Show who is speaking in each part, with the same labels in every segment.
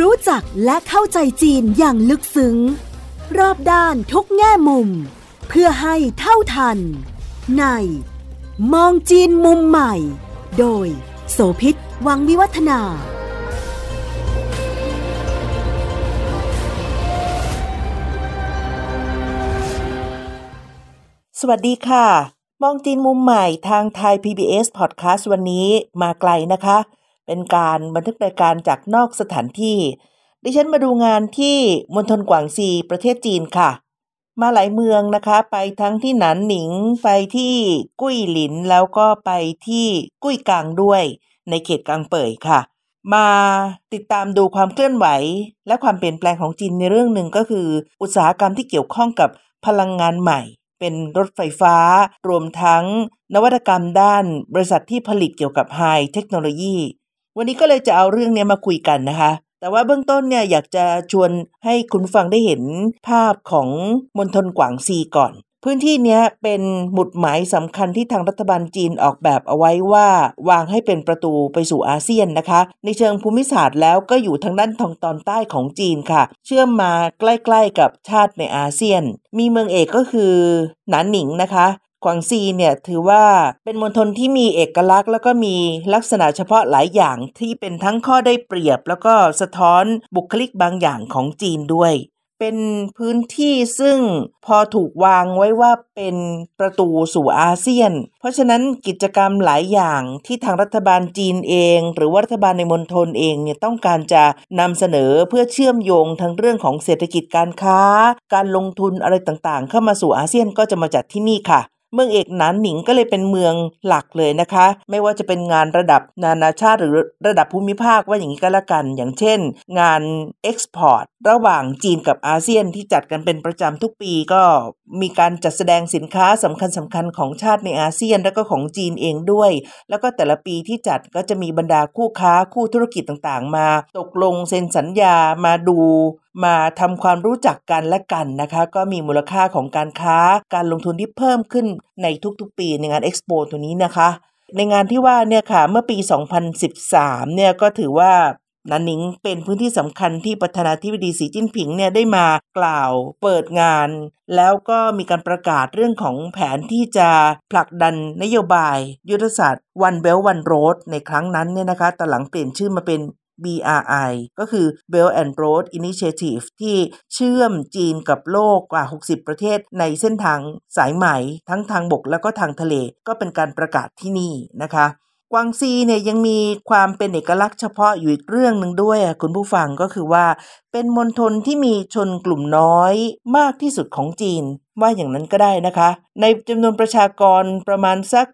Speaker 1: รู้จักและเข้าใจจีนอย่างลึกซึ้ง รอบด้านทุกแง่มุม เพื่อให้เท่าทัน ใน มองจีนมุมใหม่ โดย โสพิษวังวิวัฒนา
Speaker 2: สวัสดีค่ะ มองจีนมุมใหม่ทางไทย PBS Podcast วันนี้มาไกลนะคะ เป็นการบันทึกรายการจากนอกสถานที่ ดิฉันมาดูงานที่มณฑลกวางซีประเทศจีนค่ะ มาหลายเมืองนะคะ ไปทั้งที่หนานหนิงไปที่กุ้ยหลินแล้วก็ไปที่กุ้ยกลางด้วย ในเขตกางเป่ยค่ะ มาติดตามดูความเคลื่อนไหว และความเปลี่ยนแปลงของจีนในเรื่องหนึ่งก็คือ อุตสาหกรรมที่เกี่ยวข้องกับพลังงานใหม่เป็นรถไฟฟ้ารวมทั้งนวัตกรรมด้านบริษัทที่ผลิตเกี่ยวกับไฮเทคโนโลยี วันนี้ก็เลยจะเอาเรื่องนี้มาคุยกันนะคะ แต่ว่าเบื้องต้นเนี่ยอยากจะชวนให้คุณฟังได้เห็นภาพของมณฑลกวางซีก่อน พื้นที่นี้เป็นหมุดหมายสำคัญที่ทางรัฐบาลจีนออกแบบเอาไว้ว่า วางให้เป็นประตูไปสู่อาเซียนนะคะ ในเชิงภูมิศาสตร์แล้วก็อยู่ทางด้านทางตอนใต้ของจีนค่ะ เชื่อมมาใกล้ๆกับชาติในอาเซียน มีเมืองเอกก็คือหนานหนิงนะคะ กวางซีเนี่ยถือว่าเป็นมณฑลที่มีเอกลักษณ์ แล้วก็มีลักษณะเฉพาะหลายอย่างที่เป็นทั้งข้อได้เปรียบ แล้วก็สะท้อนบุคลิกบางอย่างของจีนด้วย เป็นพื้นที่ซึ่งพอถูกวางไว้ว่าเป็นประตูสู่อาเซียน เพราะฉะนั้นกิจกรรมหลายอย่างที่ทางรัฐบาลจีนเอง หรือว่ารัฐบาลในมณฑลเองเนี่ยต้องการจะนำเสนอเพื่อเชื่อมโยงทั้งเรื่องของเศรษฐกิจการค้า การลงทุนอะไรต่างๆ เข้ามาสู่อาเซียนก็จะมาจัดที่นี่ค่ะ เมืองเอกหนานหนิงก็เลยเป็นเมืองหลักเลยนะคะ ไม่ว่าจะเป็นงานระดับนานาชาติหรือระดับภูมิภาคว่าอย่างนี้ก็แล้วกัน อย่างเช่น งานเอ็กซ์พอร์ตระหว่างจีนกับอาเซียนที่จัดกันเป็นประจำทุกปีก็มีการจัดแสดงสินค้าสำคัญสำคัญของชาติในอาเซียน แล้วก็ของจีนเองด้วย แล้วก็แต่ละปีที่จัดก็จะมีบรรดาคู่ค้าคู่ธุรกิจต่างๆ มา ตกลงเซ็นสัญญามาดูมาทำความรู้จักกันและกันนะคะ ก็มีมูลค่าของการค้าการลงทุนที่เพิ่มขึ้นในทุกๆ ปีในงานเอ็กซ์โปตัวนี้นะคะ ในงานที่ว่าเนี่ยค่ะเมื่อปี 2013 เนี่ยก็ถือว่านันนิงเป็นพื้นที่สำคัญที่ประธานาธิบดีสีจิ้นผิงเนี่ยได้มากล่าวเปิดงาน แล้วก็มีการประกาศเรื่องของแผนที่จะผลักดันนโยบาย ยุทธศาสตร์ One Belt One Road ในครั้งนั้นเนี่ยนะคะแต่หลังเปลี่ยนชื่อมาเป็น BRI ก็คือ Belt and Road Initiative ที่เชื่อมจีนกับโลกกว่า 60 ประเทศในเส้นทางสายไหม ทั้งทางบกแล้วก็ทางทะเลก็เป็นการประกาศที่นี่นะคะกวางซีเนี่ยยังมีความเป็นเอกลักษณ์เฉพาะอยู่อีกเรื่องหนึ่งด้วยคุณผู้ฟังก็คือว่า เป็นมณฑลที่มีชนกลุ่มน้อยมากที่สุดของจีน ว่าอย่างนั้นก็ได้นะคะ ในจำนวนประชากรประมาณสัก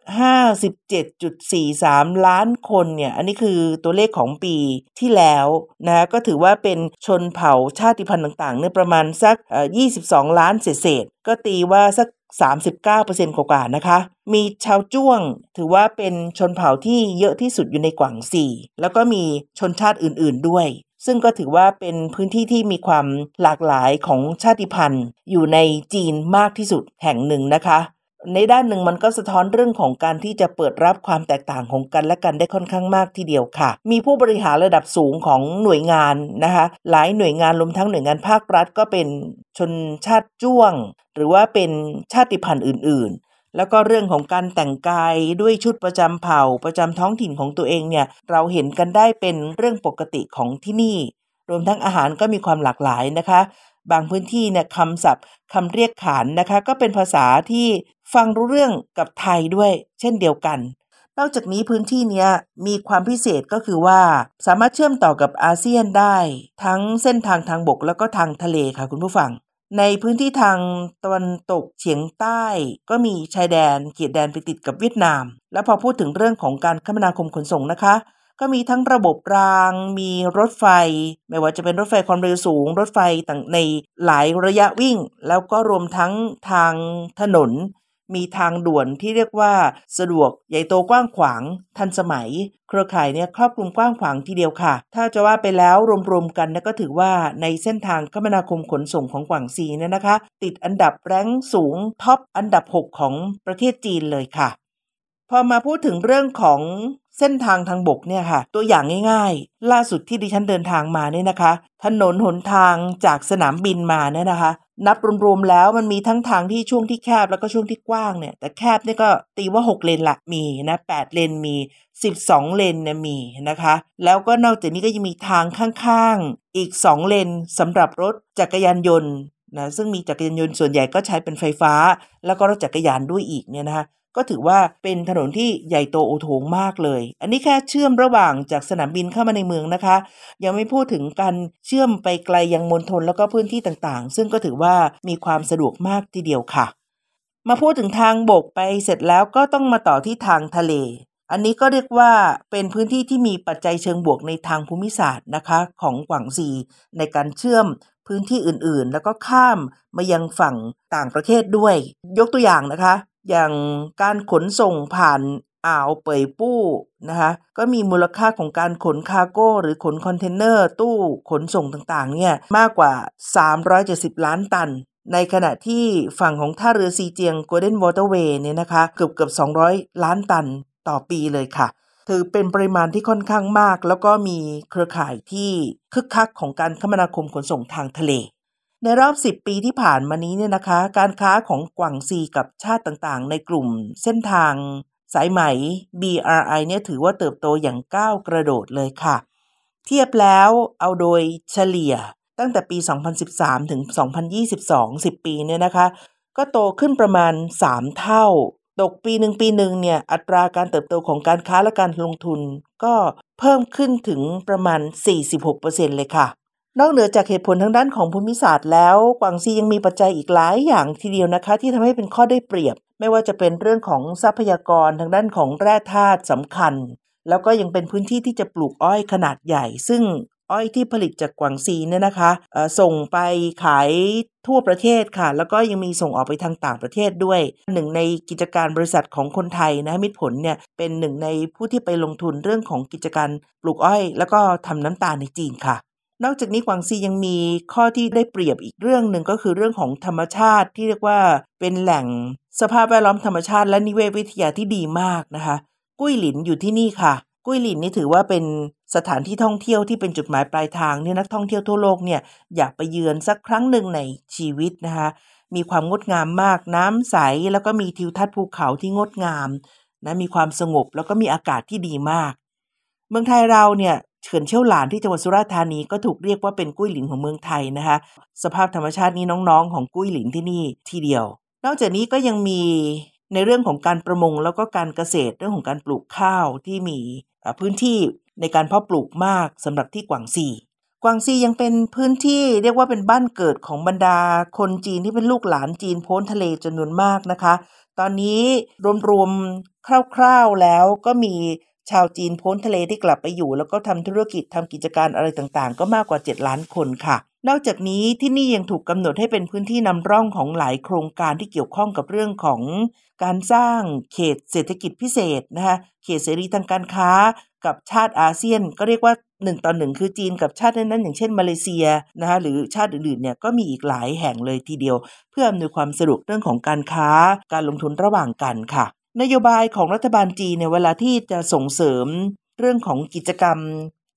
Speaker 2: 57.43 ล้านคนเนี่ย อันนี้คือตัวเลขของปีที่แล้วนะก็ถือว่าเป็นชนเผ่าชาติพันธุ์ต่างๆเนี่ยประมาณสัก 22 ล้านเศษก็ตีว่าสัก39%กว่าๆนะคะ มีชาวจ้วงถือว่าเป็นชนเผ่าที่เยอะที่สุดอยู่ในกวางซีแล้วก็มีชนชาติอื่นๆด้วย ซึ่งก็ถือว่าเป็นพื้นที่ที่มีความหลากหลายของชาติพันธุ์ อยู่ในจีนมากที่สุดแห่งหนึ่งนะคะ ในด้านหนึ่งมันก็สะท้อนเรื่องของการที่จะเปิดรับความแตกต่างของกันและกันได้ค่อนข้างมากทีเดียวค่ะ มีผู้บริหารระดับสูงของหน่วยงานนะคะ หลายหน่วยงานรวมทั้งหน่วยงานภาครัฐก็เป็นชนชาติจ้วง หรือว่าเป็นชาติพันธุ์อื่น แล้วก็เรื่องของการแต่งกายด้วยชุดประจำเผ่าประจำท้องถิ่นของตัวเองเนี่ยเราเห็นกันได้เป็นเรื่องปกติของที่นี่ รวมทั้งอาหารก็มีความหลากหลายนะคะ บางพื้นที่เนี่ยคำศัพท์คำเรียกขานนะคะ ก็เป็นภาษาที่ฟังรู้เรื่องกับไทยด้วย เช่นเดียวกันนอกจากนี้พื้นที่นี้มีความพิเศษก็คือว่า สามารถเชื่อมต่อกับอาเซียนได้ ทั้งเส้นทางทางบกแล้วก็ทางทะเลค่ะคุณผู้ฟัง ในพื้นที่ทางตะวันตกเฉียงใต้ ก็มีชายแดนเขตแดนไปติดกับเวียดนาม และพอพูดถึงเรื่องของการคมนาคมขนส่งนะคะ ก็มีทั้งระบบราง มีรถไฟ ไม่ว่าจะเป็นรถไฟความเร็วสูง รถไฟต่างในหลายระยะวิ่ง แล้วก็รวมทั้งทางถนน มีทางด่วนที่เรียกว่า สะดวกใหญ่โตกว้างขวาง ทันสมัย เครือข่ายเนี่ยครอบคลุมกว้างขวางทีเดียวค่ะ ถ้าจะว่าไปแล้วรวมๆกันนะก็ถือว่าในเส้นทางคมนาคมขนส่งของกวางซีเนี่ยนะคะ ติดอันดับแรงสูงท็อปอันดับ 6 ของประเทศจีนเลยค่ะ พอมาพูดถึงเรื่องของ เส้นทางทางบกเนี่ยค่ะ ตัวอย่างง่าย ๆ ล่าสุดที่ดิฉันเดินทางมาเนี่ยนะคะ ถนนหนทางจากสนามบินมาเนี่ยนะคะ นับรวมๆแล้วมันมีทั้งทางที่ช่วงที่แคบแล้วก็ช่วงที่กว้างเนี่ย แต่แคบเนี่ยก็ตีว่า 6 เลนละมีนะ8เลนมี 12 เลนเนี่ยมีนะคะ แล้วก็นอกจากนี้ก็ยังมีทางข้างๆ อีก 2 เลนสำหรับรถจักรยานยนต์นะซึ่งมีจักรยานยนต์ส่วนใหญ่ก็ใช้เป็นไฟฟ้า แล้วก็รถจักรยานด้วยอีกเนี่ยนะคะ ก็ถือว่าเป็นถนนที่ใหญ่โตโอโถงมากเลย อันนี้แค่เชื่อมระหว่างจากสนามบินเข้ามาในเมืองนะคะ ยังไม่พูดถึงการเชื่อมไปไกลยังมณฑลแล้วก็พื้นที่ต่างๆ ซึ่งก็ถือว่ามีความสะดวกมากทีเดียวค่ะ มาพูดถึงทางบกไปเสร็จแล้วก็ต้องมาต่อที่ทางทะเล อันนี้ก็เรียกว่าเป็นพื้นที่ที่มีปัจจัยเชิงบวกในทางภูมิศาสตร์นะคะ ของกวางซีในการเชื่อมพื้นที่อื่นๆ แล้วก็ข้ามมายังฝั่งต่างประเทศด้วย ยกตัวอย่างนะคะ อย่างการขนส่งผ่านอ่าวเป่ยปู้นะคะก็มีมูลค่าของการขน cargo หรือขนคอนเทนเนอร์ตู้ขนส่งต่างๆเนี่ยมากกว่า 370 ล้านตัน ในขณะที่ฝั่งของท่าเรือซีเจียง Golden Waterway เนี่ยนะคะเกือบเกือบ 200 ล้านตันต่อปีเลยค่ะ ถือเป็นปริมาณที่ค่อนข้างมาก แล้วก็มีเครือข่ายที่คึกคักของการคมนาคมขนส่งทางทะเล ในรอบ 10 ปีที่ผ่านมานี้เนี่ยนะคะ การค้าของกวางซีกับชาติต่างๆ ในกลุ่มเส้นทาง สายไหม BRI เนี่ยถือว่าเติบโตอย่างก้าวกระโดดเลยค่ะ เทียบแล้วเอาโดยเฉลี่ยตั้งแต่ปี 2013 ถึง 2022 10 ปีเนี่ยนะคะ ก็โตขึ้นประมาณ 3 เท่า ตกปีหนึ่งปีหนึ่งเนี่ย อัตราการเติบโตของการค้าและการลงทุน ก็เพิ่มขึ้นถึงประมาณ 46%เลยค่ะ นอกเหนือจากเหตุผลทางด้านของภูมิศาสตร์แล้ว กวางซียังมีปัจจัยอีกหลายอย่างทีเดียวนะคะ ที่ทำให้เป็นข้อได้เปรียบ ไม่ว่าจะเป็นเรื่องของทรัพยากรทางด้านของแร่ธาตุสำคัญ แล้วก็ยังเป็นพื้นที่ที่จะปลูกอ้อยขนาดใหญ่ ซึ่งอ้อยที่ผลิตจากกวางซีเนี่ยนะคะส่งไปขายทั่วประเทศค่ะ แล้วก็ยังมีส่งออกไปทางต่างประเทศด้วย หนึ่งในกิจการบริษัทของคนไทยนะมิตรผลเนี่ยเป็นหนึ่งในผู้ที่ไปลงทุนเรื่องของกิจการปลูกอ้อย แล้วก็ทำน้ำตาลในจีนค่ะ นอกจากนี้กวางซียังมีข้อที่ได้เปรียบอีกเรื่องหนึ่งก็คือเรื่องของธรรมชาติที่เรียกว่าเป็นแหล่งสภาพแวดล้อมธรรมชาติและนิเวศวิทยาที่ดีมากนะคะ กุ้ยหลินอยู่ที่นี่ค่ะ กุ้ยหลินนี่ถือว่าเป็นสถานที่ท่องเที่ยวที่เป็นจุดหมายปลายทางที่นักท่องเที่ยวทั่วโลกเนี่ยอยากไปเยือนสักครั้งหนึ่งในชีวิตนะคะมีความงดงามมากน้ำใสแล้วก็มีทิวทัศน์ภูเขาที่งดงามนะมีความสงบแล้วก็มีอากาศที่ดีมาก เมืองไทยเราเนี่ย เขื่อนเชี่ยวหลานที่จังหวัดสุราษฎร์ธานีก็ถูกเรียกว่าเป็นกุ้ยหลินของเมืองไทยนะคะสภาพธรรมชาตินี้น้องๆ ของกุ้ยหลินที่นี่ทีเดียว นอกจากนี้ก็ยังมีในเรื่องของการประมงแล้วก็การเกษตรเรื่องของการปลูกข้าวที่มีพื้นที่ในการเพาะปลูกมากสำหรับที่กวางซีกวางซียังเป็นพื้นที่เรียกว่าเป็นบ้านเกิดของบรรดาคนจีนที่เป็นลูกหลานจีนพ้นทะเลจำนวนมากนะคะ ตอนนี้รวมๆคร่าวๆแล้วก็มี ชาวจีนพ้นทะเลที่กลับไปอยู่ แล้วก็ทำธุรกิจทำกิจการอะไรต่างๆ ก็มากกว่า 7 ล้านคนค่ะ นอกจากนี้ที่นี่ยังถูกกำหนดให้เป็นพื้นที่นำร่องของหลายโครงการที่เกี่ยวข้องกับเรื่องของการสร้างเขตเศรษฐกิจพิเศษนะคะเขตเสรีทางการค้ากับชาติอาเซียน ก็เรียกว่า1ต่อหนึ่งคือจีนกับชาตินั้นๆอย่างเช่นมาเลเซียนะคะหรือชาติอื่นๆเนี่ยก็มีอีกหลายแห่งเลยทีเดียว เพื่ออำนวยความสะดวกเรื่องของการค้าการลงทุนระหว่างกันค่ะ นโยบายของรัฐบาลจีนเนี่ยเวลาที่จะส่งเสริมเรื่องของกิจกรรม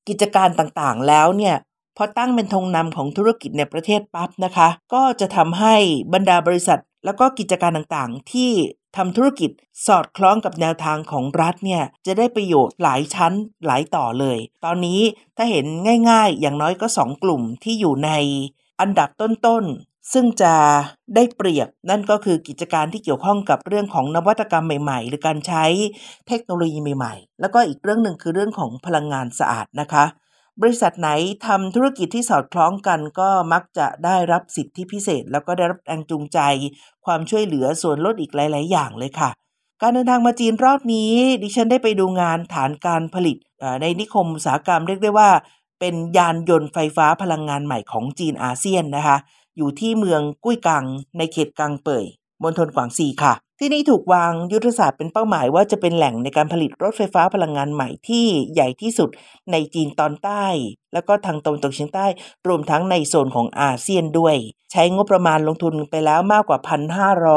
Speaker 2: กิจการต่างๆ แล้วเนี่ยพอตั้งเป็นธงนำของธุรกิจในประเทศปั๊บนะคะ ก็จะทำให้บรรดาบริษัท แล้วก็กิจการต่างๆ ที่ทำธุรกิจสอดคล้องกับแนวทางของรัฐเนี่ยจะได้ประโยชน์หลายชั้นหลายต่อเลย ตอนนี้ถ้าเห็นง่ายๆ อย่างน้อยก็ 2 กลุ่มที่อยู่ในอันดับต้น ซึ่งจะได้เปรียบนั่นก็คือกิจการที่เกี่ยวข้องกับเรื่องของนวัตกรรมใหม่ ๆ หรือการใช้เทคโนโลยีใหม่ ๆ แล้วก็อีกเรื่องหนึ่งคือเรื่องของพลังงานสะอาดนะคะ บริษัทไหนทำธุรกิจที่สอดคล้องกันก็มักจะได้รับสิทธิพิเศษ แล้วก็ได้รับแรงจูงใจ ความช่วยเหลือส่วนลดอีกหลาย ๆ อย่างเลยค่ะ การเดินทางมาจีนรอบนี้ ดิฉันได้ไปดูงานฐานการผลิตในนิคมอุตสาหกรรมเรียกได้ว่า เป็นยานยนต์ไฟฟ้าพลังงานใหม่ของจีนอาเซียนนะคะ อยู่ที่เมืองกุ้ยกัง ในเขตกังเป่ยมณฑลกวางซีค่ะ ที่นี่ถูกวางยุทธศาสตร์เป็นเป้าหมายว่าจะเป็นแหล่งในการผลิตรถไฟฟ้าพลังงานใหม่ที่ใหญ่ที่สุดในจีนตอนใต้แล้วก็ทางตะวันตกเฉียงใต้รวมทั้งในโซนของอาเซียนด้วย ใช้งบประมาณลงทุนไปแล้วมากกว่า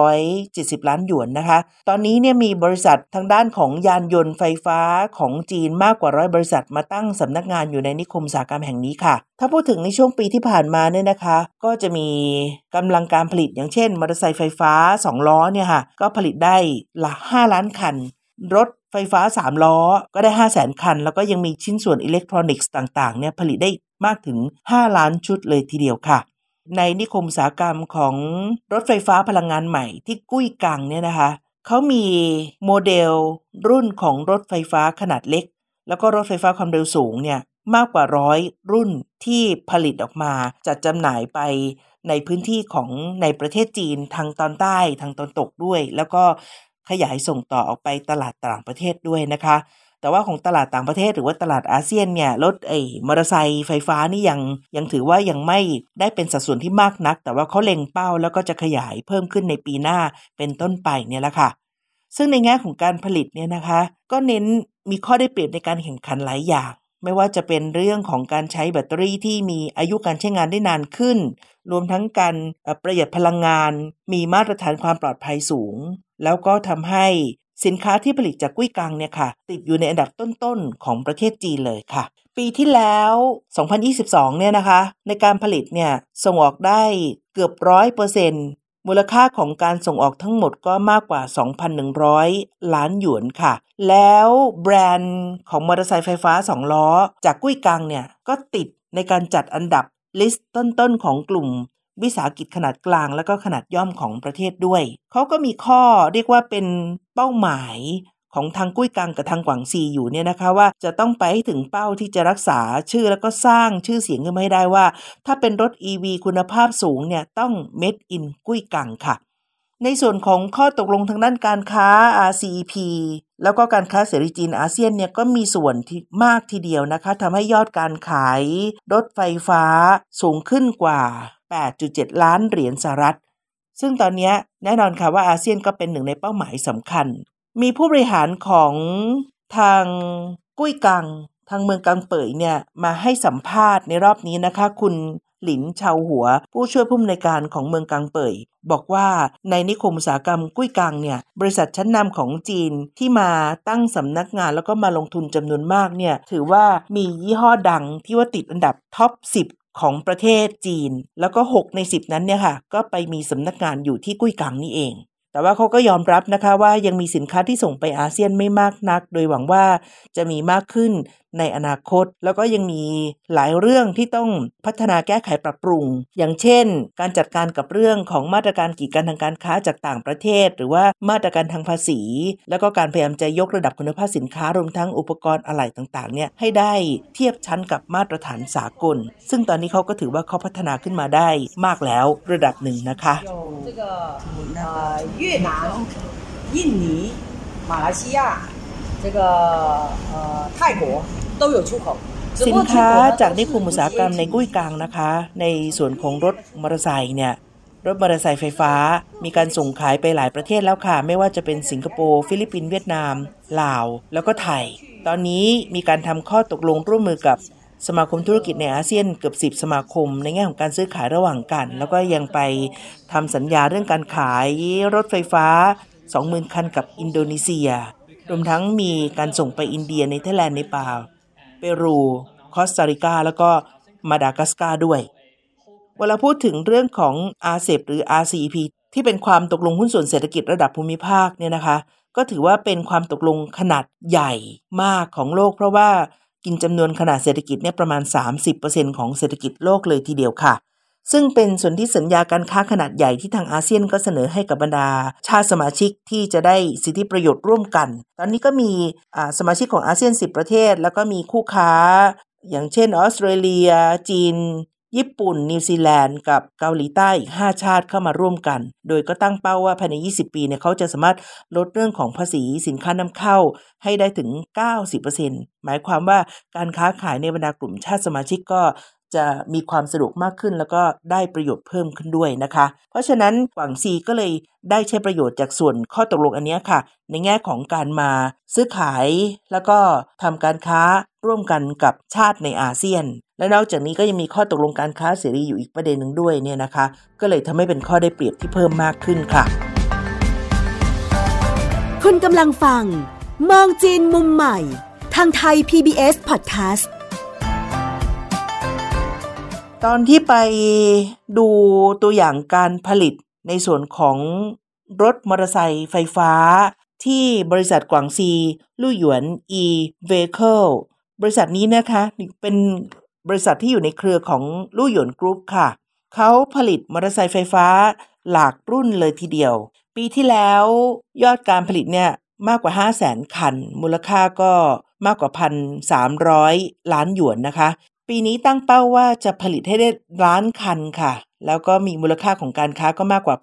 Speaker 2: 1,570 ล้านหยวนนะคะ ตอนนี้เนี่ยมีบริษัททางด้านของยานยนต์ไฟฟ้าของจีนมากกว่าร้อยบริษัทมาตั้งสำนักงานอยู่ในนิคมอุตสาหกรรมแห่งนี้ค่ะ ถ้าพูดถึงในช่วงปีที่ผ่านมาเนี่ยนะคะ ก็จะมีกำลังการผลิตอย่างเช่นมอเตอร์ไซค์ไฟฟ้า 2 ล้อเนี่ยค่ะก็ผลิตได้ละ5ล้านคันรถ ไฟฟ้า 3 ล้อก็ได้ 5 0 0แสนคัน แล้วก็ยังมีชิ้นส่วนอิเล็กทรอนิกส์ต่างๆเนี่ยผลิตได้มากถึง 5 ล้านชุดเลยทีเดียวค่ะ ในนิคมอุตสาหกรรมของรถไฟฟ้าพลังงานใหม่ที่กุ้ยกังเนี่ยนะคะเขามีโมเดลรุ่นของรถไฟฟ้าขนาดเล็ก แล้วก็รถไฟฟ้าความเร็วสูงเนี่ยมากกว่าร้อยรุ่นที่ผลิตออกมาจัดจำหน่ายไปในพื้นที่ของในประเทศจีนทางตอนใต้ทางตอนตกด้วย แล้วก็ ขยายส่งต่อออกไปตลาดต่างประเทศด้วยนะคะ แต่ว่าของตลาดต่างประเทศหรือว่าตลาดอาเซียนเนี่ยรถไอ้มอเตอร์ไซค์ไฟฟ้านี่ยังยังถือว่ายังไม่ได้เป็นสัดส่วนที่มากนัก แต่ว่าเขาเล็งเป้าแล้วก็จะขยายเพิ่มขึ้นในปีหน้าเป็นต้นไปเนี่ยแหละค่ะ ซึ่งในแง่ของการผลิตเนี่ยนะคะ ก็เน้นมีข้อได้เปรียบในการแข่งขันหลายอย่าง ไม่ว่าจะเป็นเรื่องของการใช้แบตเตอรี่ที่มีอายุการใช้งานได้นานขึ้น รวมทั้งการประหยัดพลังงาน มีมาตรฐานความปลอดภัยสูง แล้วก็ทำให้สินค้าที่ผลิตจากกุ้ยกังเนี่ยค่ะ ติดอยู่ในอันดับต้นๆ ของประเทศจีนเลยค่ะ ปีที่แล้ว 2022 เนี่ยนะคะ ในการผลิตเนี่ยส่งออกได้เกือบร้อยเปอร์เซ็นต์ มูลค่าของการส่งออกทั้งหมดก็มากกว่า 2,100 ล้านหยวนค่ะ แล้วแบรนด์ของมอเตอร์ไซค์ไฟฟ้า 2 ล้อ จากกุ้ยกังเนี่ยก็ติดในการจัดอันดับลิสต์ต้นๆของกลุ่มวิสาหกิจขนาดกลางและก็ขนาดย่อมของประเทศด้วย เขาก็มีข้อเรียกว่าเป็นเป้าหมาย ของทางกุ้ยกังกับทางกวางซีอยู่เนี่ยนะคะว่าจะต้องไปให้ถึงเป้าที่จะรักษาชื่อแล้วก็สร้างชื่อเสียงขึ้นมาให้ได้ว่า ถ้าเป็นรถ EV คุณภาพสูงเนี่ยต้อง Made in กุ้ยกังค่ะ ในส่วนของข้อตกลงทางด้านการค้า RCEP แล้วก็การค้าเสรีจีนอาเซียนเนี่ยก็มีส่วนที่มากทีเดียวนะคะทำให้ยอดการขายรถไฟฟ้าสูงขึ้นกว่า 8.7 ล้านเหรียญสหรัฐซึ่งตอนนี้แน่นอนค่ะว่าอาเซียนก็เป็นหนึ่งในเป้าหมายสำคัญ มีผู้บริหารของทางกุ้ยกัง ทางเมืองกังเป่ยเนี่ยมาให้สัมภาษณ์ในรอบนี้นะคะ คุณหลินชาวหัว ผู้ช่วยผู้อำนวยการของเมืองกังเป่ยบอกว่าในนิคมอุตสาหกรรมกุ้ยกังเนี่ยบริษัทชั้นนำของจีนที่มาตั้งสำนักงานแล้วก็มาลงทุนจำนวนมากเนี่ยถือว่ามียี่ห้อดังที่ว่าติดอันดับท็อป 10ของประเทศจีน แล้วก็ 6 ใน 10 นั้นเนี่ยค่ะ ก็ไปมีสำนักงานอยู่ที่กุ้ยกังนี่เอง แต่ว่าเขาก็ยอมรับนะคะว่ายังมีสินค้าที่ส่งไปอาเซียนไม่มากนัก โดยหวังว่าจะมีมากขึ้นในอนาคต แล้วก็ยังมีหลายเรื่องที่ต้องพัฒนาแก้ไขปรับปรุง อย่างเช่น การจัดการกับเรื่องของมาตรการกีดกันทางการค้าจากต่างประเทศ หรือว่ามาตรการทางภาษี แล้วก็การพยายามจะยกระดับคุณภาพสินค้ารวมทั้งอุปกรณ์อะไหล่ต่างๆเนี่ยให้ได้เทียบชั้นกับมาตรฐานสากล ซึ่งตอนนี้เขาก็ถือว่าเขาพัฒนาขึ้นมาได้มากแล้วระดับหนึ่งนะคะ
Speaker 3: 越南、印尼、马来西亚、这个呃泰国都有出口。
Speaker 2: สินค้าจากนิคมอุตสาหกรรมในกุ้ยกลางนะคะ ในส่วนของรถมอเตอร์ไซค์เนี่ยรถมอเตอร์ไซค์ไฟฟ้า มีการส่งขายไปหลายประเทศแล้วค่ะ ไม่ว่าจะเป็นสิงคโปร์ฟิลิปปินส์เวียดนาม ลาว แล้วก็ไทย ตอนนี้มีการทำข้อตกลงร่วมมือกับ สมาคมธุรกิจในอาเซียนเกือบ 10 สมาคม ในแง่ของการซื้อขายระหว่างกัน แล้วก็ยังไปทำสัญญาเรื่องการขายรถไฟฟ้า 20,000 คันกับอินโดนีเซีย รวมทั้งมีการส่งไปอินเดีย เนเธอร์แลนด์ เนปาล เปรู คอสตาริกา แล้วก็มาดากัสการ์ด้วย เวลาพูดถึงเรื่องของอาร์เซ็ปหรือ RCEP ที่เป็นความตกลงหุ้นส่วนเศรษฐกิจระดับภูมิภาคเนี่ยนะคะ ก็ถือว่าเป็นความตกลงขนาดใหญ่มากของโลก เพราะว่า กินจำนวนขนาดเศรษฐกิจเนี่ยประมาณ 30%ของเศรษฐกิจโลกเลยทีเดียวค่ะ ซึ่งเป็นส่วนที่สัญญาการค้าขนาดใหญ่ที่ทางอาเซียนก็เสนอให้กับบรรดา ชาติสมาชิกที่จะได้สิทธิประโยชน์ร่วมกัน ตอนนี้ก็มีสมาชิกของอาเซียน 10 ประเทศ แล้วก็มีคู่ค้า อย่างเช่นออสเตรเลีย จีน ญี่ปุ่น นิวซีแลนด์ กับเกาหลีใต้อีก 5 ชาติเข้ามาร่วมกัน โดยก็ตั้งเป้าว่าภายใน 20 ปีเนี่ยเขาจะสามารถลดเรื่องของภาษีสินค้านำเข้าให้ได้ถึง 90%หมายความว่าการค้าขายในบรรดากลุ่มชาติสมาชิกก็จะมีความสะดวกมากขึ้นแล้วก็ได้ประโยชน์เพิ่มขึ้นด้วยนะคะ เพราะฉะนั้นหวังซีก็เลยได้ใช้ประโยชน์จากส่วนข้อตกลงอันนี้ค่ะ ในแง่ของการมาซื้อขายแล้วก็ทำการค้าร่วมกันกับชาติในอาเซียน และนอกจากนี้ก็ยังมีข้อตกลงการค้าเสรีอยู่อีกประเด็นหนึ่งด้วยเนี่ยนะคะ ก็เลยทำให้เป็นข้อได้เปรียบที่เพิ่มมากขึ้นค่ะ
Speaker 1: คุณกำลังฟัง มองจีนมุมใหม่ ทางไทย PBS Podcast
Speaker 2: ตอนที่ไปดูตัวอย่างการผลิตในส่วนของรถมอเตอร์ไซค์ไฟฟ้า ที่บริษัทกวางซี ลู่หยวน e vehicle บริษัทนี้นะคะเป็น บริษัทที่อยู่ในเครือของลู่หยวนกรุ๊ปค่ะ เขาผลิตมอเตอร์ไซค์ไฟฟ้าหลากรุ่นเลยทีเดียว ปีที่แล้วยอดการผลิตเนี่ยมากกว่า 5 0 0แสนคัน มูลค่าก็มากกว่า 1,300 ล้านหยวนนะคะ ปีนี้ตั้งเป้าว่าจะผลิตให้ได้ล้านคันค่ะ แล้วก็มีมูลค่าของการค้าก็มากกว่า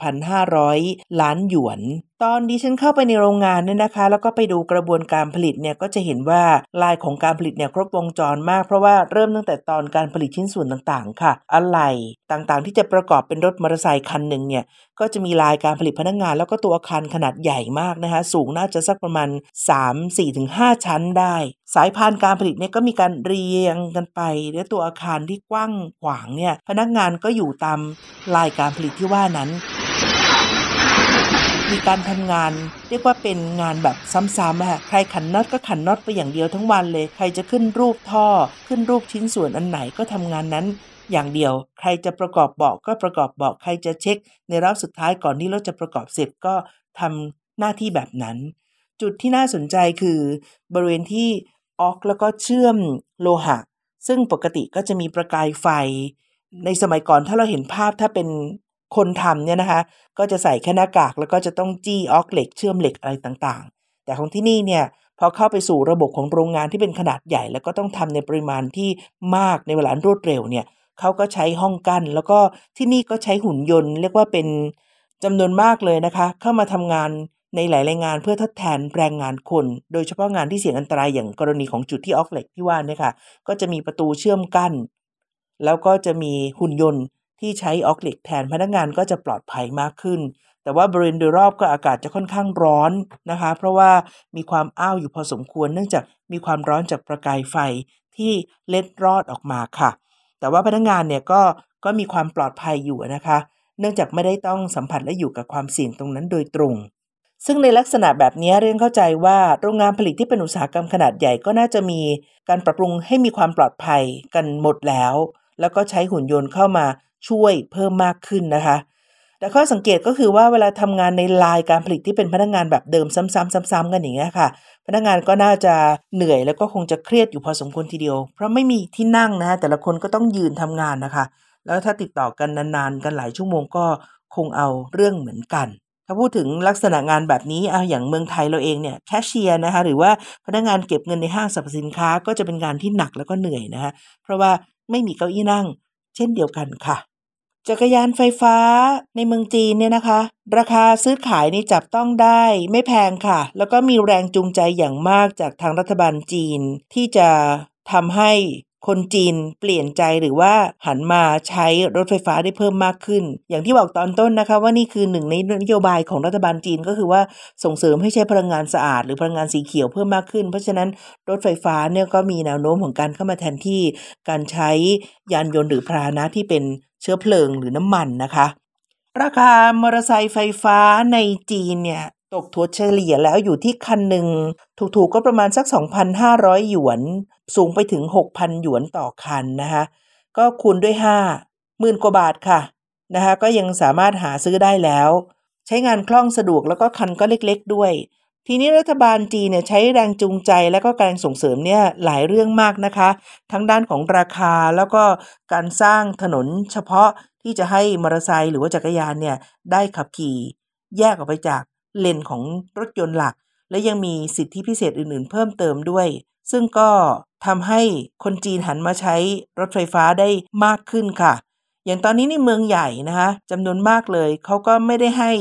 Speaker 2: 1,500 ล้านหยวน ตอนดิฉันเข้าไปในโรงงานเนี่ยนะคะ แล้วก็ไปดูกระบวนการผลิตเนี่ยก็จะเห็นว่าลายของการผลิตเนี่ยครบวงจรมาก เพราะว่าเริ่มตั้งแต่ตอนการผลิตชิ้นส่วนต่างๆ ค่ะ อะไหล่ต่างๆ ที่จะประกอบเป็นรถมอเตอร์ไซค์คันหนึ่งเนี่ยก็จะมีลายการผลิตพนักงงาน แล้วก็ตัวอาคารขนาดใหญ่มากนะคะ สูงน่าจะสักประมาณ 3 4ถึง5ชั้นได้ สายพานการผลิตเนี่ยก็มีการเรียงกันไปและตัวอาคารที่กว้างขวางเนี่ยพนักงานก็อยู่ตามลายการผลิตที่ว่านั้น มีการทำงาน เรียกว่าเป็นงานแบบซ้ำๆอะใครขันน็อตก็ขันน็อตไปอย่างเดียวทั้งวันเลย ใครจะขึ้นรูปท่อ ขึ้นรูปชิ้นส่วนอันไหนก็ทำงานนั้นอย่างเดียว ใครจะประกอบเบาะก็ประกอบเบาะใครจะเช็ค ในรอบสุดท้ายก่อนที่รถจะประกอบเสร็จก็ทำหน้าที่แบบนั้น จุดที่น่าสนใจคือบริเวณที่ออกแล้วก็เชื่อมโลหะ ซึ่งปกติก็จะมีประกายไฟ ในสมัยก่อนถ้าเราเห็นภาพถ้าเป็นคนทำเนี่ยนะคะ ก็จะใส่แค่หน้ากากแล้วก็จะต้องจี้ออกเหล็กเชื่อมเหล็กอะไรต่างๆ แต่ของที่นี่เนี่ยพอเข้าไปสู่ระบบของโรงงานที่เป็นขนาดใหญ่ แล้วก็ต้องทำในปริมาณที่มากในเวลารวดเร็วเนี่ยเขาก็ใช้ห้องกัน้นแล้วก็ที่นี่ก็ใช้หุ่นยนต์ เรียกว่าเป็นจำนวนมากเลยนะคะ เข้ามาทำงานในหลายรายงานเพื่อทดแทนแรงงานคน โดยเฉพาะงานที่เสี่ยงอันตรายอย่างกรณีของจุดที่ออกเหล็กที่ว่านี่ค่ะ ก็จะมีประตูเชื่อมกัน้น แล้วก็จะมีหุ่นยนต์ที่ใช้ออกเหล็กแทนพนักงานก็จะปลอดภัยมากขึ้น แต่ว่าบริเวณโดยรอบก็อากาศจะค่อนข้างร้อนนะคะ เพราะว่ามีความอ้าวอยู่พอสมควร เนื่องจากมีความร้อนจากประกายไฟที่เล็ดรอดออกมาค่ะ แต่ว่าพนักงานเนี่ยก็ก็มีความปลอดภัยอยู่นะคะ เนื่องจากไม่ได้ต้องสัมผัสและอยู่กับความเสี่ยงตรงนั้นโดยตรง ซึ่งในลักษณะแบบนี้เรียนเข้าใจว่าโรงงานผลิตที่เป็นอุตสาหกรรมขนาดใหญ่ก็น่าจะมีการปรับปรุงให้มีความปลอดภัยกันหมดแล้ว แล้วก็ใช้หุ่นยนต์เข้ามาช่วยเพิ่มมากขึ้นนะคะแต่ข้อสังเกตก็คือว่าเวลาทำงานในลายการผลิตที่เป็นพนักงานแบบเดิมซ้ำๆซ้ำๆกันอย่างเงี้ยค่ะ พนักงานก็น่าจะเหนื่อยแล้วก็คงจะเครียดอยู่พอสมควรทีเดียว เพราะไม่มีที่นั่งนะแต่ละคนก็ต้องยืนทำงานนะคะ แล้วถ้าติดต่อกันนานๆ กันหลายชั่วโมงก็คงเอาเรื่องเหมือนกัน ถ้าพูดถึงลักษณะงานแบบนี้เอาอย่างเมืองไทยเราเองเนี่ยแคชเชียร์นะคะหรือว่าพนักงานเก็บเงินในห้างสรรพสินค้าก็จะเป็นงานที่หนักแล้วก็เหนื่อยนะคะเพราะว่าไม่มีเก้าอี้นั่ง เช่นเดียวกันค่ะจักรยานไฟฟ้าในเมืองจีนเนี่ยนะคะ ราคาซื้อขายนี่จับต้องได้ไม่แพงค่ะ แล้วก็มีแรงจูงใจอย่างมากจากทางรัฐบาลจีน ที่จะทำให้ คนจีนเปลี่ยนใจหรือว่าหันมาใช้รถไฟฟ้าได้เพิ่มมากขึ้น อย่างที่บอกตอนต้นนะคะ ว่านี่คือหนึ่งในนโยบายของรัฐบาลจีนก็คือว่าส่งเสริมให้ใช้พลังงานสะอาด หรือพลังงานสีเขียวเพิ่มมากขึ้น เพราะฉะนั้นรถไฟฟ้าเนี่ยก็มีแนวโน้มของการเข้ามาแทนที่การใช้ยานยนต์หรือพาหนะที่เป็นเชื้อเพลิงหรือน้ำมันนะคะ ราคามอเตอร์ไซค์ไฟฟ้าในจีนเนี่ยตกถัวเฉลี่ยแล้วอยู่ที่คันหนึ่งถูกๆก็ประมาณสัก 2,500 หยวน สูงไปถึง 6,000 หยวนต่อคันนะคะก็คูณด้วย5หมื่นกว่าบาทค่ะนะคะก็ยังสามารถหาซื้อได้แล้ว ใช้งานคล่องสะดวกแล้วก็คันก็เล็กๆด้วย ทีนี้รัฐบาลจีนเนี่ยใช้แรงจูงใจและก็การส่งเสริมเนี่ยหลายเรื่องมากนะคะ ทั้งด้านของราคาแล้วก็การสร้างถนนเฉพาะที่จะให้มอเตอร์ไซค์หรือว่าจักรยานเนี่ยได้ขับขี่ แยกออกไปจากเลนของรถยนต์หลัก และยังมีสิทธิพิเศษอื่นๆ เพิ่มเติมด้วย ซึ่งก็ ทำให้คนจีนหันมาใช้รถไฟฟ้าได้มากขึ้นค่ะ อย่างตอนนี้ในเมืองใหญ่นะคะจำนวนมากเลย เขาก็ไม่ได้ให้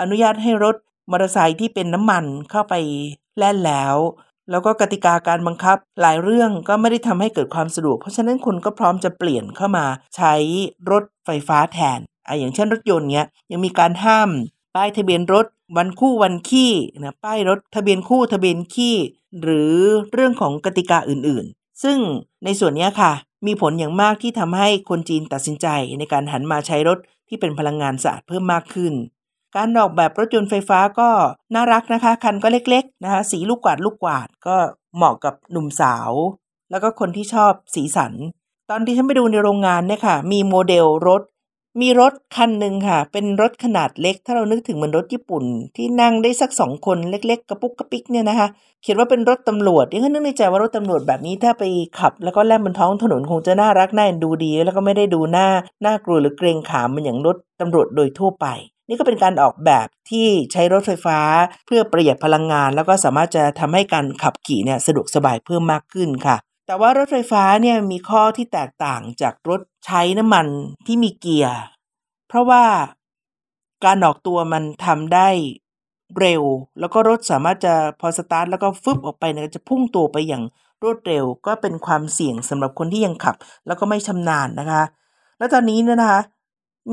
Speaker 2: อนุญาตให้รถมอเตอร์ไซค์ที่เป็นน้ำมันเข้าไปแล่นแล้ว แล้วก็กติกาการบังคับ หลายเรื่องก็ไม่ได้ทำให้เกิดความสะดวก เพราะฉะนั้นคุณก็พร้อมจะเปลี่ยนเข้ามาใช้รถไฟฟ้าแทนอะอย่างเช่นรถยนต์เนี้ยยังมีการห้ามป้ายทะเบียนรถ วันคู่วันขี้นะป้ายรถทะเบียนคู่ทะเบียนขี้หรือเรื่องของกติกาอื่นๆ ซึ่งในส่วนนี้ค่ะ มีผลอย่างมากที่ทำให้คนจีนตัดสินใจในการหันมาใช้รถที่เป็นพลังงานสะอาดเพิ่มมากขึ้น การออกแบบรถยนต์ไฟฟ้าก็น่ารักนะคะ คันก็เล็กๆนะคะ สีลูกกวาดลูกกวาดก็เหมาะกับหนุ่มสาว แล้วก็คนที่ชอบสีสัน ตอนที่ฉันไปดูในโรงงานเนี่ยค่ะ มีโมเดลรถ มีรถคันหนึ่งค่ะ เป็นรถขนาดเล็ก ถ้าเรานึกถึงเหมือนรถญี่ปุ่น ที่นั่งได้สักสองคนเล็ก ๆ กระปุกกระปิกเนี่ยนะคะ เขียนว่าเป็นรถตำรวจยังนึกในใจว่ารถตำรวจแบบนี้ถ้าไปขับ แล้วก็แล่นบนท้องถนนคงจะน่ารักน่าดูดี แล้วก็ไม่ได้ดูหน้าน่ากลัวหรือเกรงขามมันอย่างรถตำรวจโดยทั่วไป นี่ก็เป็นการออกแบบที่ใช้รถไฟฟ้า เพื่อประหยัดพลังงาน แล้วก็สามารถจะทำให้การขับขี่เนี่ยสะดวกสบายเพิ่มมากขึ้นค่ะ แต่ว่ารถไฟฟ้าเนี่ยมีข้อที่แตกต่างจากรถใช้น้ำมันที่มีเกียร์ เพราะว่าการออกตัวมันทำได้เร็ว แล้วก็รถสามารถจะพอสตาร์ทแล้วก็ฟึบออกไปเนี่ยจะพุ่งตัวไปอย่างรวดเร็ว ก็เป็นความเสี่ยงสำหรับคนที่ยังขับ แล้วก็ไม่ชำนาญนะคะ แล้วตอนนี้นะคะ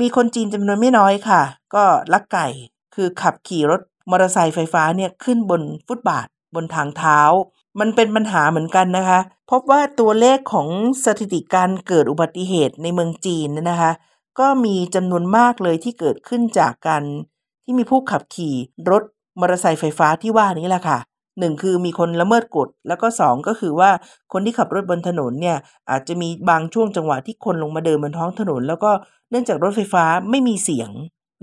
Speaker 2: มีคนจีนจำนวนไม่น้อยค่ะ ก็ลักไก่คือขับขี่รถมอเตอร์ไซค์ไฟฟ้าเนี่ยขึ้นบนฟุตบาทบนทางเท้า มันเป็นปัญหาเหมือนกันนะคะ พบว่าตัวเลขของสถิติการเกิดอุบัติเหตุในเมืองจีนนะคะ ก็มีจำนวนมากเลยที่เกิดขึ้นจากการที่มีผู้ขับขี่รถมอเตอร์ไซค์ไฟฟ้าที่ว่านี้แหละค่ะหนึ่งคือมีคนละเมิดกฎ แล้วก็สองก็คือว่าคนที่ขับรถบนถนนเนี่ยอาจจะมีบางช่วงจังหวะที่คนลงมาเดินบนท้องถนน แล้วก็เนื่องจากรถไฟฟ้าไม่มีเสียง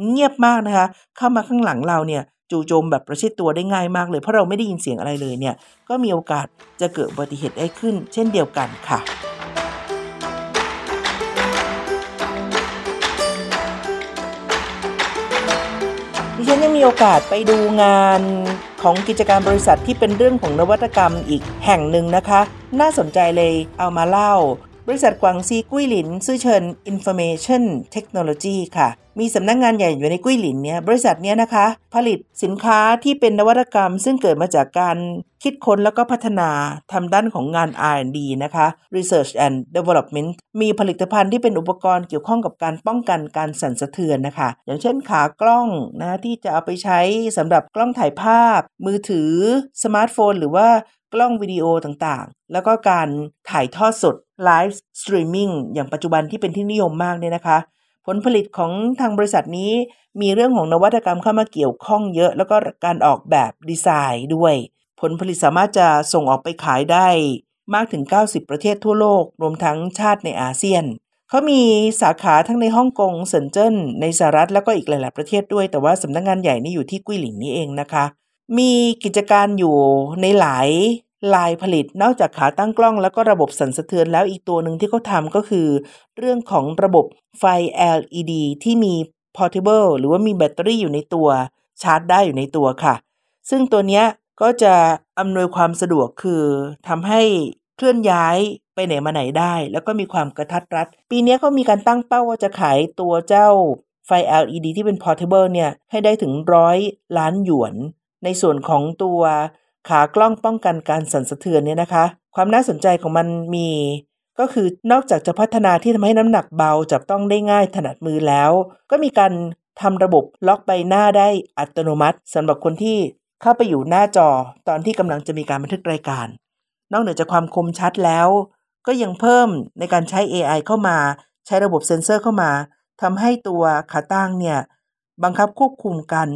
Speaker 2: เงียบมากนะคะ เข้ามาข้างหลังเราเนี่ย จู่โจมแบบประชิดตัวได้ง่ายมากเลย เพราะเราไม่ได้ยินเสียงอะไรเลยเนี่ย ก็มีโอกาสจะเกิดอุบัติเหตุได้ขึ้น เช่นเดียวกันค่ะดิฉันยังมีโอกาสไปดูงานของกิจการบริษัทที่เป็นเรื่องของนวัตกรรมอีกแห่งหนึ่งนะคะ น่าสนใจเลยเอามาเล่า บริษัทกวางซีกุ้ยหลินซื่อเชิญ Information Technology ค่ะ มีสำนักงงานใหญ่อยู่ในกุ้ยหลินเนี่ยบริษัทเนี้ยนะคะ ผลิตสินค้าที่เป็นนวัตกรรม ซึ่งเกิดมาจากการคิดค้นแล้วก็พัฒนาทำด้านของงาน R&D นะคะ Research and Development มีผลิตภัณฑ์ที่เป็นอุปกรณ์เกี่ยวข้องกับการป้องกันการสั่นสะเทือนนะคะ อย่างเช่นขากล้องนะที่จะเอาไปใช้สำหรับกล้องถ่ายภาพ มือถือสมาร์ทโฟน หรือว่ากล้องวิดีโอต่างๆ แล้วก็การถ่ายทอดสด live streaming อย่างปัจจุบันที่เป็นที่นิยมมากเนี่ยนะคะ ผลผลิตของทางบริษัทนี้มีเรื่องของนวัตกรรมเข้ามาเกี่ยวข้องเยอะ แล้วก็การออกแบบดีไซน์ด้วย ผลผลิตสามารถจะส่งออกไปขายได้มากถึง 90 ประเทศทั่วโลก รวมทั้งชาติในอาเซียน เขามีสาขาทั้งในฮ่องกงเซินเจิ้นในสหรัฐแล้วก็อีกหลาย ๆ ประเทศด้วย แต่ว่าสำนักงงานใหญ่นี่อยู่ที่กุ้ยหลิงนี่เองนะคะ มีกิจการอยู่ในหลาย ลายผลิตนอกจากขาตั้งกล้องแล้วก็ระบบสั่นสะเทือนแล้วอีกตัวหนึ่งที่เขาทำก็คือ เรื่องของระบบไฟ LED ที่มี portable หรือว่ามีแบตเตอรี่อยู่ในตัว ชาร์จได้อยู่ในตัวค่ะ ซึ่งตัวนี้ก็จะอำนวยความสะดวกคือทำให้เคลื่อนย้ายไปไหนมาไหนได้ แล้วก็มีความกระทัดรัด ปีนี้เขามีการตั้งเป้าว่าจะขายตัวเจ้าไฟ LED ที่เป็น portable เนี่ยให้ได้ถึงร้อยล้านหยวน ในส่วนของตัว ขากล้องป้องกันการสั่นสะเทือนเนี่ยนะคะ ความน่าสนใจของมันมีก็คือนอกจากจะพัฒนาที่ทำให้น้ำหนักเบาจับต้องได้ง่ายถนัดมือแล้ว ก็มีการทำระบบล็อกใบหน้าได้อัตโนมัติสำหรับคนที่เข้าไปอยู่หน้าจอตอนที่กำลังจะมีการบันทึกรายการ นอกเหนือจากความคมชัดแล้ว ก็ยังเพิ่มในการใช้ AI เข้ามา ใช้ระบบเซ็นเซอร์เข้ามาทำให้ตัวขาตั้งเนี่ยบังคับควบคุมกัน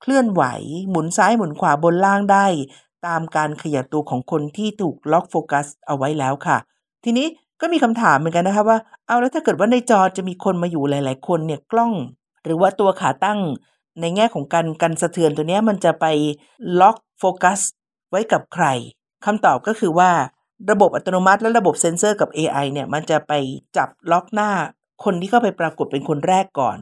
Speaker 2: เคลื่อนไหว หมุนซ้ายหมุนขวาบนล่างได้ ตามการขยับตัวของคนที่ถูกล็อกโฟกัสเอาไว้แล้วค่ะ ทีนี้ก็มีคำถามเหมือนกันนะคะว่า เอาแล้วถ้าเกิดว่าในจอจะมีคนมาอยู่หลาย ๆ คนเนี่ยกล้อง หรือว่าตัวขาตั้งในแง่ของการกันสะเทือนตัวนี้มันจะไปล็อกโฟกัสไว้กับใครคำตอบก็คือว่าระบบอัตโนมัติและระบบเซ็นเซอร์กับ AI เนี่ยมันจะไปจับล็อกหน้าคนที่เข้าไปปรากฏเป็นคนแรกก่อน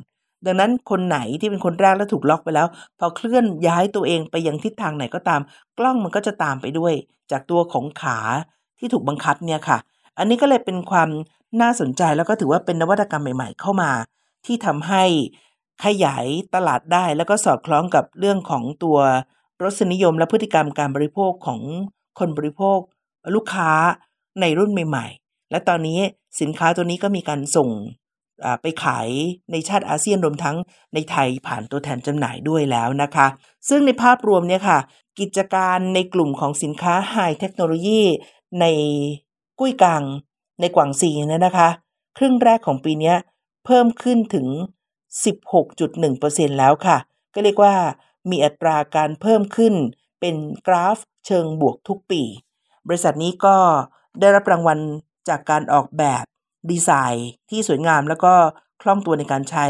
Speaker 2: ดังนั้นคนไหนที่เป็นคนแรกแล้วถูกล็อกไปแล้ว พอเคลื่อนย้ายตัวเองไปยังทิศทางไหนก็ตาม กล้องมันก็จะตามไปด้วย จากตัวของขาที่ถูกบังคับเนี่ยค่ะ อันนี้ก็เลยเป็นความน่าสนใจแล้วก็ถือว่าเป็นนวัตกรรมใหม่ ๆ เข้ามา ที่ทำให้ขยายตลาดได้แล้วก็สอดคล้องกับเรื่องของตัวรสนิยมและพฤติกรรมการบริโภคของคนบริโภค ลูกค้าในรุ่นใหม่ ๆ และตอนนี้สินค้าตัวนี้ก็มีการส่ง ไปขายในชาติอาเซียนรวมทั้งในไทยผ่านตัวแทนจำหน่ายด้วยแล้วนะคะ ซึ่งในภาพรวมเนี่ยค่ะ กิจการในกลุ่มของสินค้าไฮเทคโนโลยีในกุ้ยกัง ในกวางซีเนี่ยนะคะ ครึ่งแรกของปีนี้เพิ่มขึ้นถึง 16.1%แล้วค่ะ ก็เรียกว่ามีอัตราการเพิ่มขึ้นเป็นกราฟเชิงบวกทุกปี บริษัทนี้ก็ได้รับรางวัลจากการออกแบบ ดีไซน์ที่สวยงามแล้วก็คล่องตัวในการใช้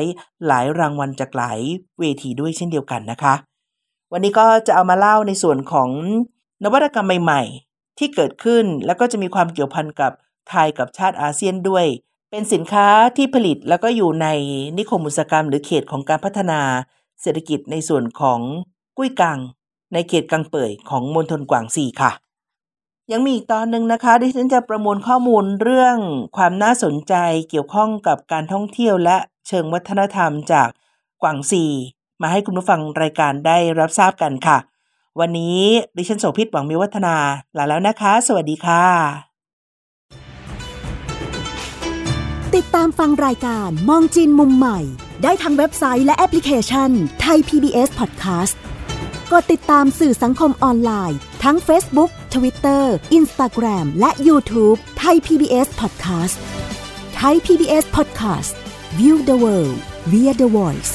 Speaker 2: หลายรางวัลจากหลายเวทีด้วยเช่นเดียวกันนะคะ วันนี้ก็จะเอามาเล่าในส่วนของนวัตกรรมใหม่ๆ ที่เกิดขึ้นแล้วก็จะมีความเกี่ยวพันกับไทยกับชาติอาเซียนด้วย เป็นสินค้าที่ผลิตแล้วก็อยู่ในนิคมอุตสาหกรรม หรือเขตของการพัฒนาเศรษฐกิจในส่วนของกุ้ยกัง ในเขตกังเป่ยของมณฑลกวางซีค่ะ ยังมีอีกตอนหนึ่งนะคะที่ฉันจะประมวลข้อมูลเรื่องความน่าสนใจเกี่ยวข้องกับการท่องเที่ยวและเชิงวัฒนธรรมจากกวางซีมาให้คุณผู้ฟังรายการได้รับทราบกันค่ะ วันนี้ดิฉันโสภิตหวังมีวัฒนาลาแล้วนะคะ สวัสดีค่ะ
Speaker 1: ติดตามฟังรายการมองจีนมุมใหม่ ได้ทางเว็บไซต์และแอปพลิเคชันไทย PBS Podcast กดติดตามสื่อสังคมออนไลน์ทั้ง Facebook Twitter Instagram และ YouTube ไทย PBS Podcast ไทย PBS Podcast View the world via the voice